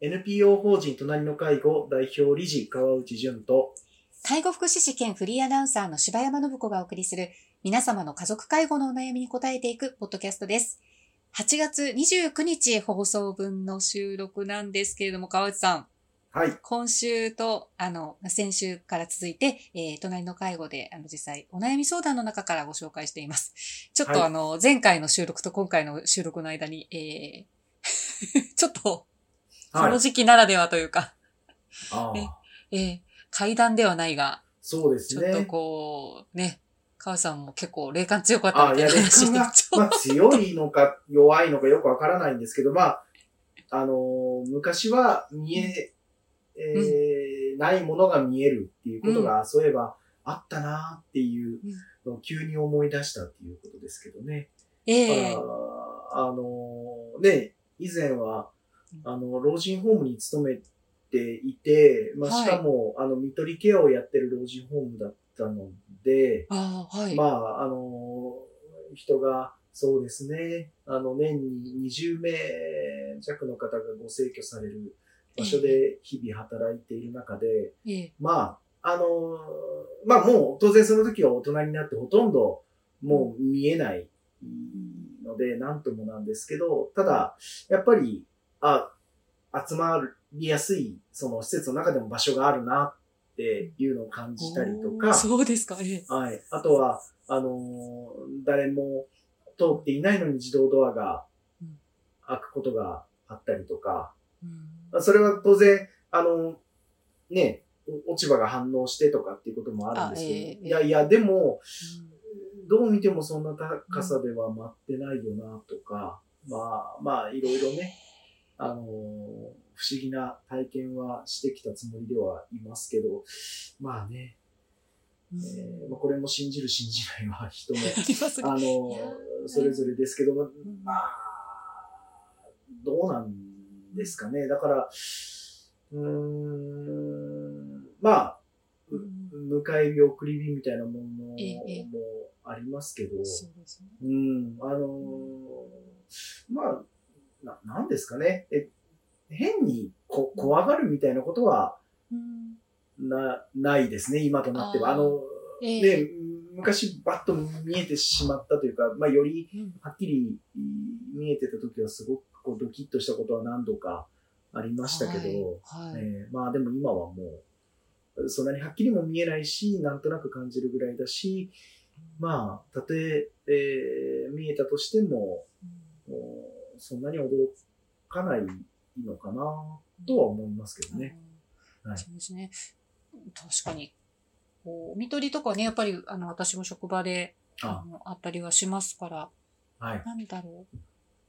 NPO 法人隣の介護代表理事川内淳と介護福祉士兼フリーアナウンサーの柴山信子がお送りする皆様の家族介護のお悩みに答えていくポッドキャストです。8月29日放送分の収録なんですけれども、川内さん。はい。今週と、あの、先週から続いて、えー、隣の介護で、あの、実際、お悩み相談の中からご紹介しています。ちょっと、はいあの、前回の収録と今回の収録の間に、えー、ちょっと、こはい。の時期ならではというか、えー、階段ではないが、そうですちょっとね。こう、ね、川内さんも結構霊感強かったみたいな霊感が、ちょっまあ、強いのか 弱いのかよくわからないんですけど、まあ、あのー昔は見え、えーないものが見えるっていうことが、そういえばあったなっていうのを急に思い出したっていうことですけどね。とええ。あーあのーね、以前は、あの、老人ホームに勤めていて、まあ、はい。しかも、あの、見取りケアをやってる老人ホームだったので、ああ、はい。まあ、あのー人が、そうですね、あの、年に20名弱の方がご逝去される場所で日々働いている中で、ええ。まあ、あのーまあもう当然その時は大人になってほとんどもう見えないので、なんともなんですけど、ただ、やっぱり、あ、集まりやすい、その施設の中でも場所があるなっていうのを感じたりとか、そうですか、ええ。はい。あとは、あのー誰も通っていないのに自動ドアがうん。開くことがあったりとか、うん。それは当然、あの、ね、お落ち葉が反応してとかっていうこともあるんですけど、あええいやいや、でも、どう見てもそんな高さでは待ってないよなとか、まあ、まあ、いろいろね、あのー不思議な体験はしてきたつもりではいますけど、まあね、うんえーまあ、これも信じる信じないは人も、あのそれぞれですけどまあ、どうなんですかね。だから、うーん、まあ、迎え火、送り火みたいなものもええありますけど、そうですね。うん、あのーまあ、な、なんですかね。え、変にこ怖がるみたいなことはうん。な、ないですね、今となっては。あの、ええ。で、昔バッと見えてしまったというか、まあ、よりうん。はっきり見えてた時はすごくこうドキッとしたことは何度かありましたけど、はいはい。えーまあでも今はもう、そんなにはっきりも見えないし、なんとなく感じるぐらいだし、まあ、たとええー見えたとしても、もうそんなに驚かないのかなとは思いますけどね。うんはいそうですね。確かに。こう、見取りとかね、やっぱり、あの、私も職場で、ああのあったりはしますから、はい。なんだろう。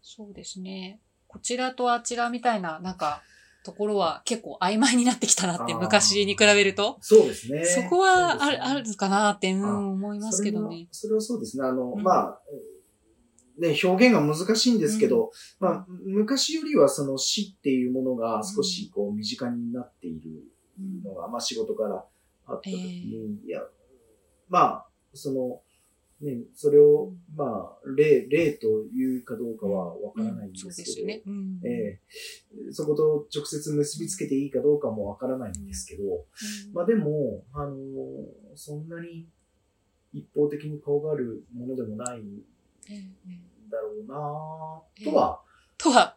そうですね。こちらとあちらみたいな、なんか、ところは結構曖昧になってきたなって、昔に比べると。そうですね。そこはある、ねあるかなって、うん、あ思いますけどね。それはそれはそうですね。あの、うんまあ、ね、表現が難しいんですけど、まあ、昔よりはその死っていうものが少しこう身近になっているのが、まあ仕事からあった時に、いや、まあ、その、ね、それを、まあ、例、例というかどうかはわからないんですけど。うんええ。そこと直接結びつけていいかどうかもわからないんですけど、うん。まあでも、あのそんなに一方的に顔があるものでもないんええええだろうなとは、とは、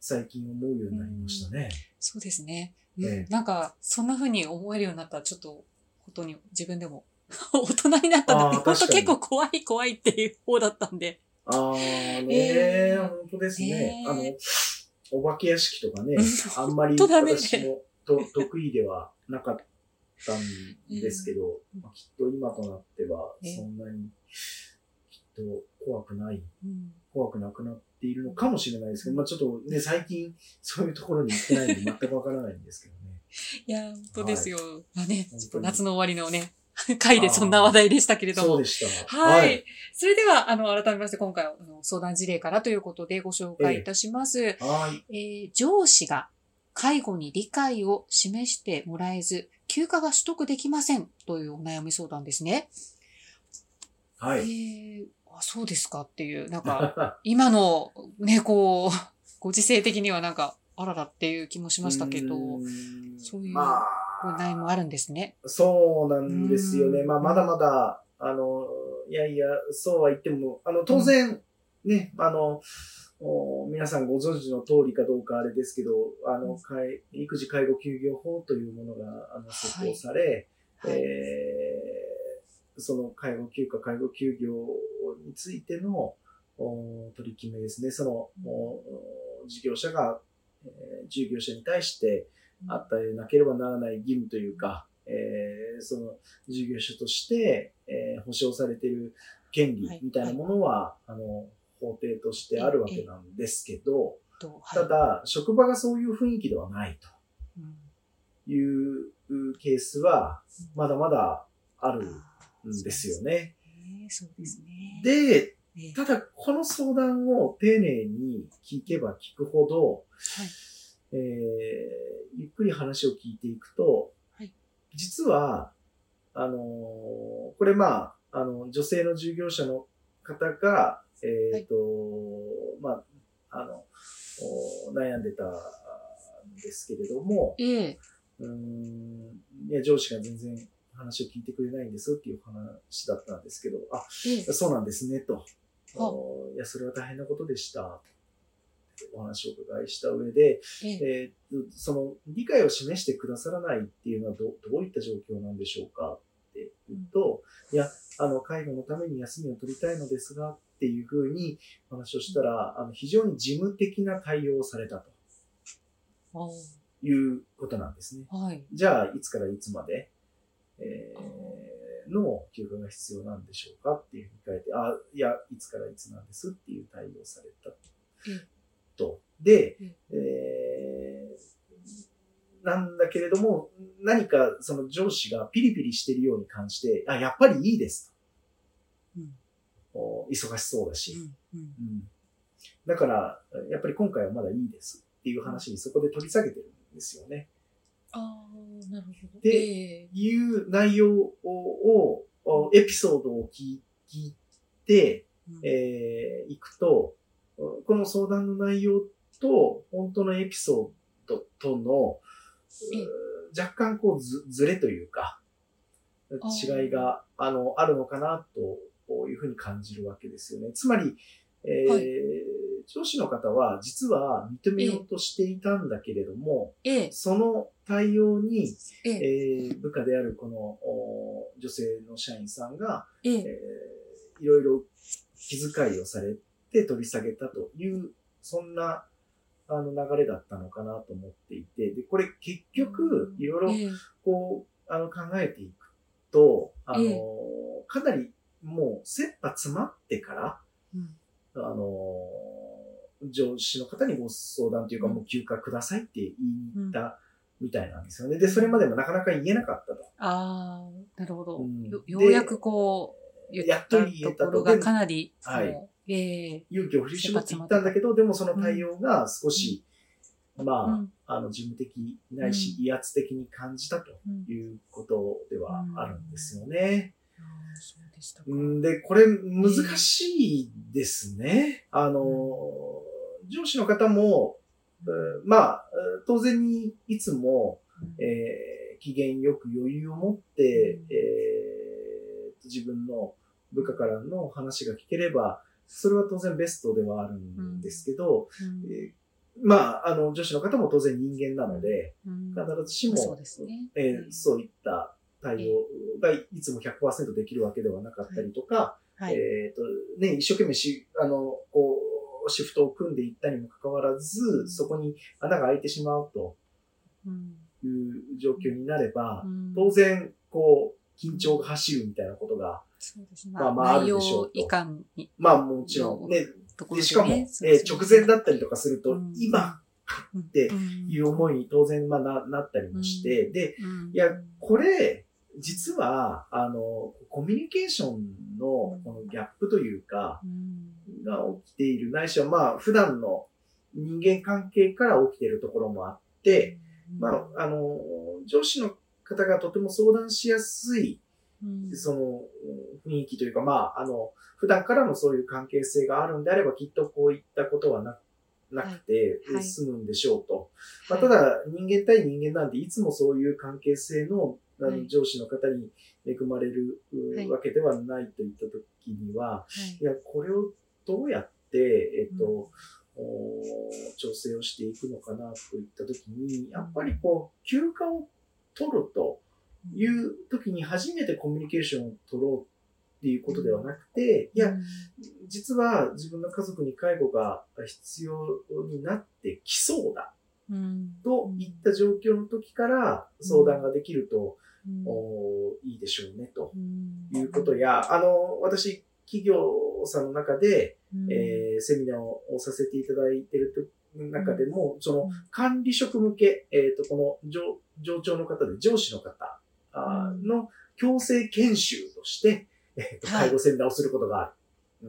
最近思うようになりましたね。そうですね。うんええなんか、そんな風に思えるようになったら、ちょっと、本当に自分でも、大人になったんだって、本当結構怖い怖いっていう方だったんで。ああねええ。本当ですね。ええ。あの、お化け屋敷とかねうん、あんまり私もと 得意ではなかったんですけど、きっと今となってはええ。そんなにと怖くないうん怖くなくなっているのかもしれないですけど、まあちょっとね、最近そういうところに行ってないんで 全くわからないんですけどね。いや、本当ですよ。まあね、本当にちょっと夏の終わりのね、回でそんな話題でしたけれども。そうでした。はい。。それでは、あの、改めまして今回は相談事例からということでご紹介いたします。はい。えー上司が介護に理解を示してもらえず、休暇が取得できませんというお悩み相談ですね。えはい。ーあそうですかっていう、なんか、今のね、こう、ご時世的にはなんか、あららっていう気もしましたけど、うん。そういうまこういう悩みもあるんですね。そうなんですよね。うん。まあ、まだまだ、あの、いやいや、そうは言っても、あの、当然、ね、あの、お皆さんご存知の通りかどうかあれですけど、あの、うん。介育児介護休業法というものが、あの、施行され、はい。えーその介護休暇、介護休業についてのお取り決めですね。その、お事業者が、えー従業者に対して与えなければならない義務というか、えーその事業者として、えー保障されている権利はい。みたいなものは、あの、法定としてあるわけなんですけど、とはい。ただ、職場がそういう雰囲気ではないうんというケースは、まだまだあるあんですよね。ーそうですね。で、ええ。ただ、この相談を丁寧に聞けば聞くほど、はい。えーゆっくり話を聞いていくと、はい。実は、あのーこれまあ、あの、女性の従業者の方が、えっ、と、まあ、あの、お悩んでたんですけれども、ええ。うーん、いや、上司が全然話を聞いてくれないんですっていう話だったんですけど、あ、ええそうなんですね、と。はおいや、それは大変なことでした。お話をお伺いした上で、えええーその理解を示してくださらないっていうのはどどういった状況なんでしょうかって言うと、いや、あの、介護のために休みを取りたいのですがっていうふうにお話をしたら、あの非常に事務的な対応をされたあということなんですね。ーはい。じゃあ、いつからいつまで、えーの休暇が必要なんでしょうかっていうふうに書いて、あ、いや、いつからいつなんですっていう対応をされたえと。でえ、えーなんだけれども、何かその上司がピリピリしてるように感じて、あ、やっぱりいいですうん忙しそうだし。うんうんうんだから、やっぱり今回はまだいいですっていう話にそこで取り下げてるんですよね。ああ、なるほど。でええ。いう内容を、をおエピソードを聞いて、うん。えーいくと、この相談の内容と本当のエピソードとの、若干こうずずれというか、ー違いがあのあるのかなというふうに感じるわけですよね。つまり、えーはい上司の方は実は認めようとしていたんだけれども、ええ。その対応に、ええ。えー部下であるこのお女性の社員さんが、ええ。えーいろいろ気遣いをされて取り下げたという、そんなあの流れだったのかなと思っていて、で、これ結局、いろいろええ。こう、あの考えていくと、あの、ええ。かなりもう切羽詰まってから、うん。あの、上司の方にご相談というか、うん。もう休暇くださいって言いに行ったみたいなんですよね。で、それまでもなかなか言えなかったと。ああ、なるほど。うん。よでようやくこう、言やっっと言えたところがかなり、はい。ええ。勇気を振り絞って言ったんだけど、でもその対応が少し、まあ、うん。あの、事務的ないし、威圧的に感じたとうんいうことではあるんですよね。あーそうでしたか。うん。で、これ難しいですね。あの、上司の方も、うんまあ、当然にいつも、えー機嫌よく余裕を持って、うん。えー自分の部下からの話が聞ければ、それは当然ベストではあるんですけど、うん。えーまあ、あの、女子の方も当然人間なので、うん。必ずしも、そうですね。えーそういった対応がいつも100%できるわけではなかったりとか、はい。えっ、と、ね、一生懸命し、あの、こう、シフトを組んでいったにもかかわらず、そこに穴が開いてしまうとうんいう状況になれば、うん。当然、こう、緊張が走るみたいなことが、そうですね。まあまああるでしょうと。まあもちろんね、でしかも、ね。えー直前だったりとかすると、うん。今ってうん。いう思いに当然、まあな、なったりもして、で、うん。いや、これ、実は、あの、コミュニケーションのこのギャップというか、うん。が起きている、ないしはまあ、普段の人間関係から起きているところもあって、まあ、あの、上司の方がとても相談しやすい、うん。そのうん雰囲気というか、まあ、あの、普段からのそういう関係性があるんであれば、きっとこういったことはななくてはい。済むんでしょうと。まあ、ただ、人間対人間なんで、いつもそういう関係性のあのはい。上司の方に恵まれるわけではないといった時には、はい。いや、これをどうやって、えっと、お調整をしていくのかなといった時に、やっぱりこう、休暇を取るという時に初めてコミュニケーションを取ろうっていうことではなくて、いや、実は自分の家族に介護が必要になってきそうだうん。といった状況の時から相談ができると、うんおいいでしょうねと。うん。いうことや、あの、私、企業さんの中で、うん。えーセミナーをさせていただいていると中でも、そのうん。管理職向け、えっ、と、この上上長の方で上司の方あーの強制研修として、えーとはい。介護セミナーをすることがある。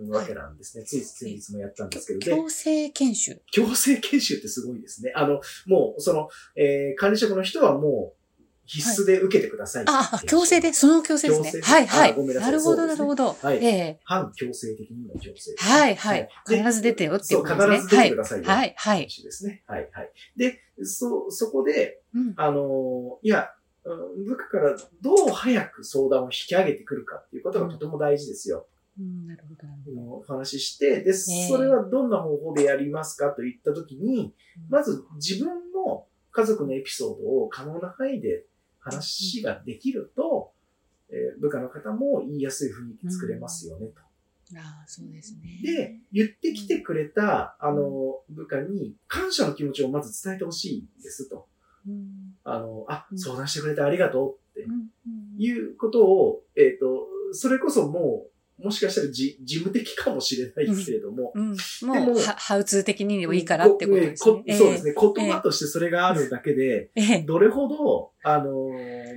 わけなんですね。つい先日もやったんですけど、で強制研修。強制研修ってすごいですね。あの、もう、その、えー管理職の人はもう、必須で受けてくださいっていうあ、あ強制で、その強制ですね。はい、はいあごめん。なるほど、なるほど。はいええ反強制的にの強制はい、はい。で必ず出てよっていそうう、ことですね。必ず出てくださいよ。はい、はい。ですね。はい、はい。で、そ、そこで、うんあのーいや、うん部下からどう早く相談を引き上げてくるかっていうことがとても大事ですよ。うん、なるほど、なるほど。お話しして、で、それはどんな方法でやりますかといったときに、まず自分の家族のエピソードを可能な範囲で話ができると、えー部下の方も言いやすい雰囲気作れますよね、と。ああ、そうですね。で、言ってきてくれた、あの、部下に感謝の気持ちをまず伝えてほしいんですと。うん、あの、あう、ん相談してくれてありがとうってうん、うんいうことを、えっ、と、それこそもう、もしかしたらじ事務的かもしれないけれども、うん、でももう、はハウツー的にでもいいからってことですね。こそうですね。言葉としてそれがあるだけで、ええ。どれほど、あの、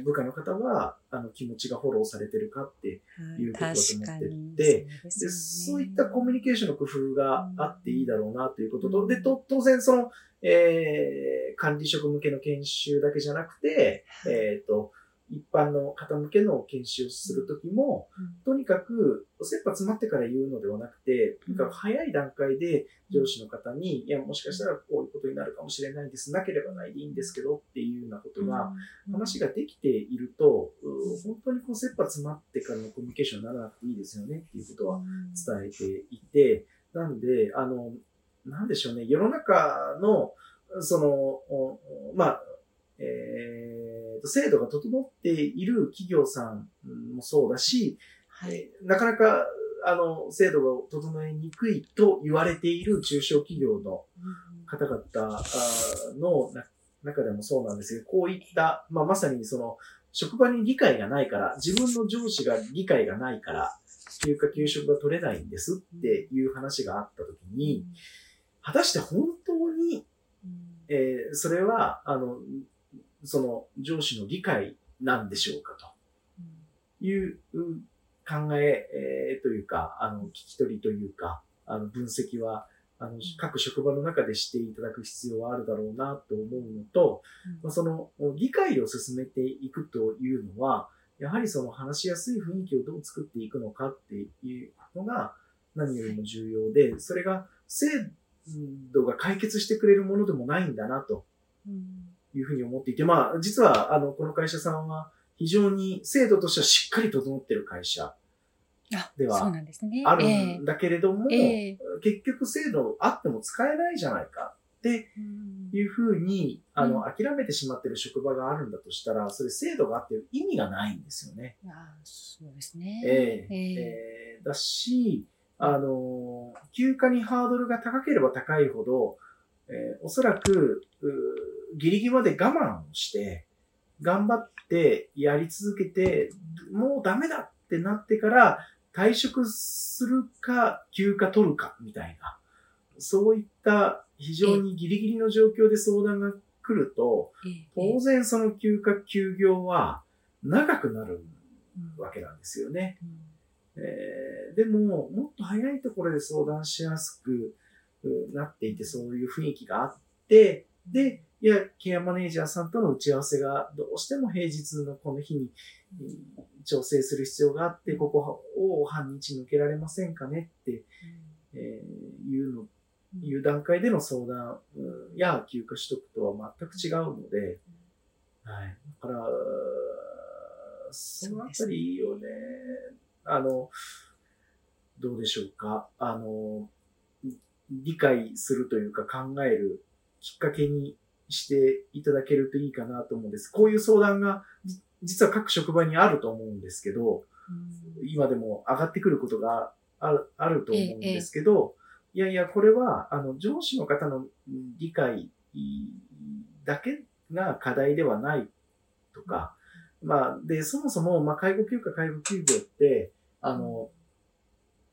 部下の方は、あの、気持ちがフォローされてるかっていうことだと思って確かに。ででで、そういったコミュニケーションの工夫があっていいだろうなということと、で、と当然その、えー、管理職向けの研修だけじゃなくて、えっ、と、一般の方向けの研修をするときも、とにかく、切羽詰まってから言うのではなくて、とにかく早い段階で上司の方に、いや、もしかしたらこういうことになるかもしれないです。なければないでいいんですけどっていうようなことが、話ができていると、う本当にこう切羽詰まってからのコミュニケーションにならなくていいですよねっていうことは伝えていて、なんで、あの、なんでしょうね、世の中の、その、おまあ、えーと、制度が整っている企業さんもそうだし、はい。えーなかなか、あの、制度が整えにくいと言われている中小企業の方々のな中でもそうなんですけど、こういった、まあ、まさにその、職場に理解がないから、自分の上司が理解がないから、休暇休職が取れないんですっていう話があったときに、果たして本当に、えーそれは、あの、その上司の理解なんでしょうかと。いううん考ええーというか、あの、聞き取りというか、あの、分析は、あの、各職場の中でしていただく必要はあるだろうなと思うのと、まあ、その、理解を進めていくというのは、やはりその話しやすい雰囲気をどう作っていくのかっていうのが何よりも重要で、それが制度が解決してくれるものでもないんだなというふうに思っていて、まあ、実は、あの、この会社さんは非常に制度としてはしっかり整っている会社あでは。あるえんだけれども、えええ結局制度あっても使えないじゃないかってうんいうふうに、あの、う諦めてしまっている職場があるんだとしたら、それ制度があって意味がないんですよね。あそうですね。えええええーだし、あの、休暇にハードルが高ければ高いほど、えーおそらく、うギリギリまで我慢をして、頑張ってやり続けて、もうダメだってなってから退職するか休暇取るかみたいな、そういった非常にギリギリの状況で相談が来ると、ええ当然その休暇休業は長くなるうんわけなんですよね。うんえーでも、もっと早いところで相談しやすくうなっていて、そういう雰囲気があって、で、いや、ケアマネージャーさんとの打ち合わせがどうしても平日のこの日にうん調整する必要があって、ここを半日抜けられませんかねって、えーいうのいう段階での相談や休暇取得とは全く違うので、はい。だから、そのあたりをね、あの、どうでしょうか。あの、理解するというか考えるきっかけにしていただけるといいかなと思うんです。こういう相談が実は各職場にあると思うんですけど、今でも上がってくることがあるあると思うんですけど、いやいや、これは、あの、上司の方の理解だけが課題ではないとか、まあ、で、そもそも、まあ、介護休暇、介護休業って、あの、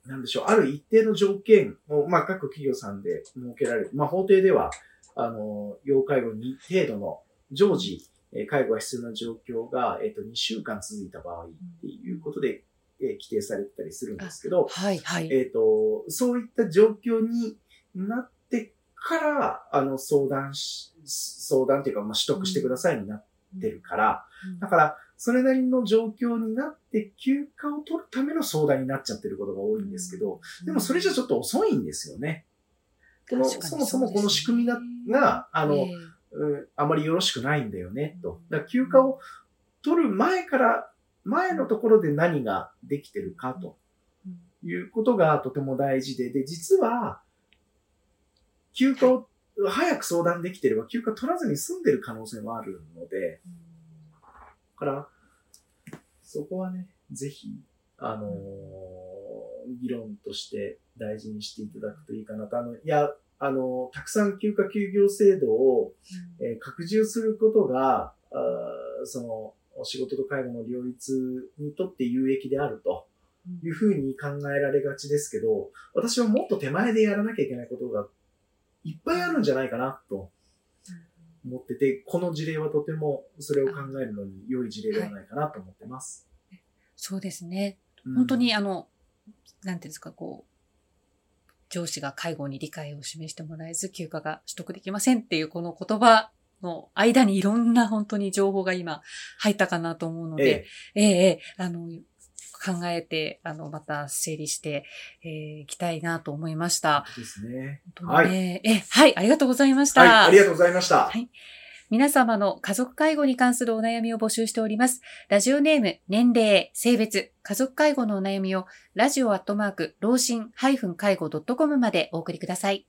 なんでしょう、ある一定の条件を、まあ、各企業さんで設けられる。まあ、法定では、あの、要介護に程度の常時、介護が必要な状況が、えっと、2週間続いた場合っていうことで、え規定されてたりするんですけど、はい、はい。えっと、そういった状況になってから、あの、相談し、相談っていうか、まあ、取得してくださいになってるから、うん、だから、それなりの状況になって休暇を取るための相談になっちゃってることが多いんですけど、でもそれじゃちょっと遅いんですよね。この、そもそもこの仕組みが、があの、えー、うん、あまりよろしくないんだよね、と。だ休暇を取る前から、前のところで何ができてるかということがとても大事で、で、実は、休暇を早く相談できてれば休暇取らずに済んでる可能性もあるので、から、そこはね、ぜひ、あのー、議論として大事にしていただくといいかなと。あの、いや、あの、たくさん休暇休業制度を、えー、拡充することが、あその、仕事と介護の両立にとって有益であるというふうに考えられがちですけど、私はもっと手前でやらなきゃいけないことがいっぱいあるんじゃないかなと思ってて、この事例はとてもそれを考えるのに良い事例ではないかなと思ってます。はい、そうですね。本当にあの、なんていうんですか、こう、上司が介護に理解を示してもらえず休暇が取得できませんっていうこの言葉の間にいろんな本当に情報が今入ったかなと思うので、ええええ、あの、考えて、あの、また整理してい、えー、きたいなと思いました。ですね。はい。え、はい、ありがとうございました。はい、ありがとうございました。はい。皆様の家族介護に関するお悩みを募集しております。ラジオネーム、年齢、性別、家族介護のお悩みを、ラジオアットマーク、老人介護 .com までお送りください。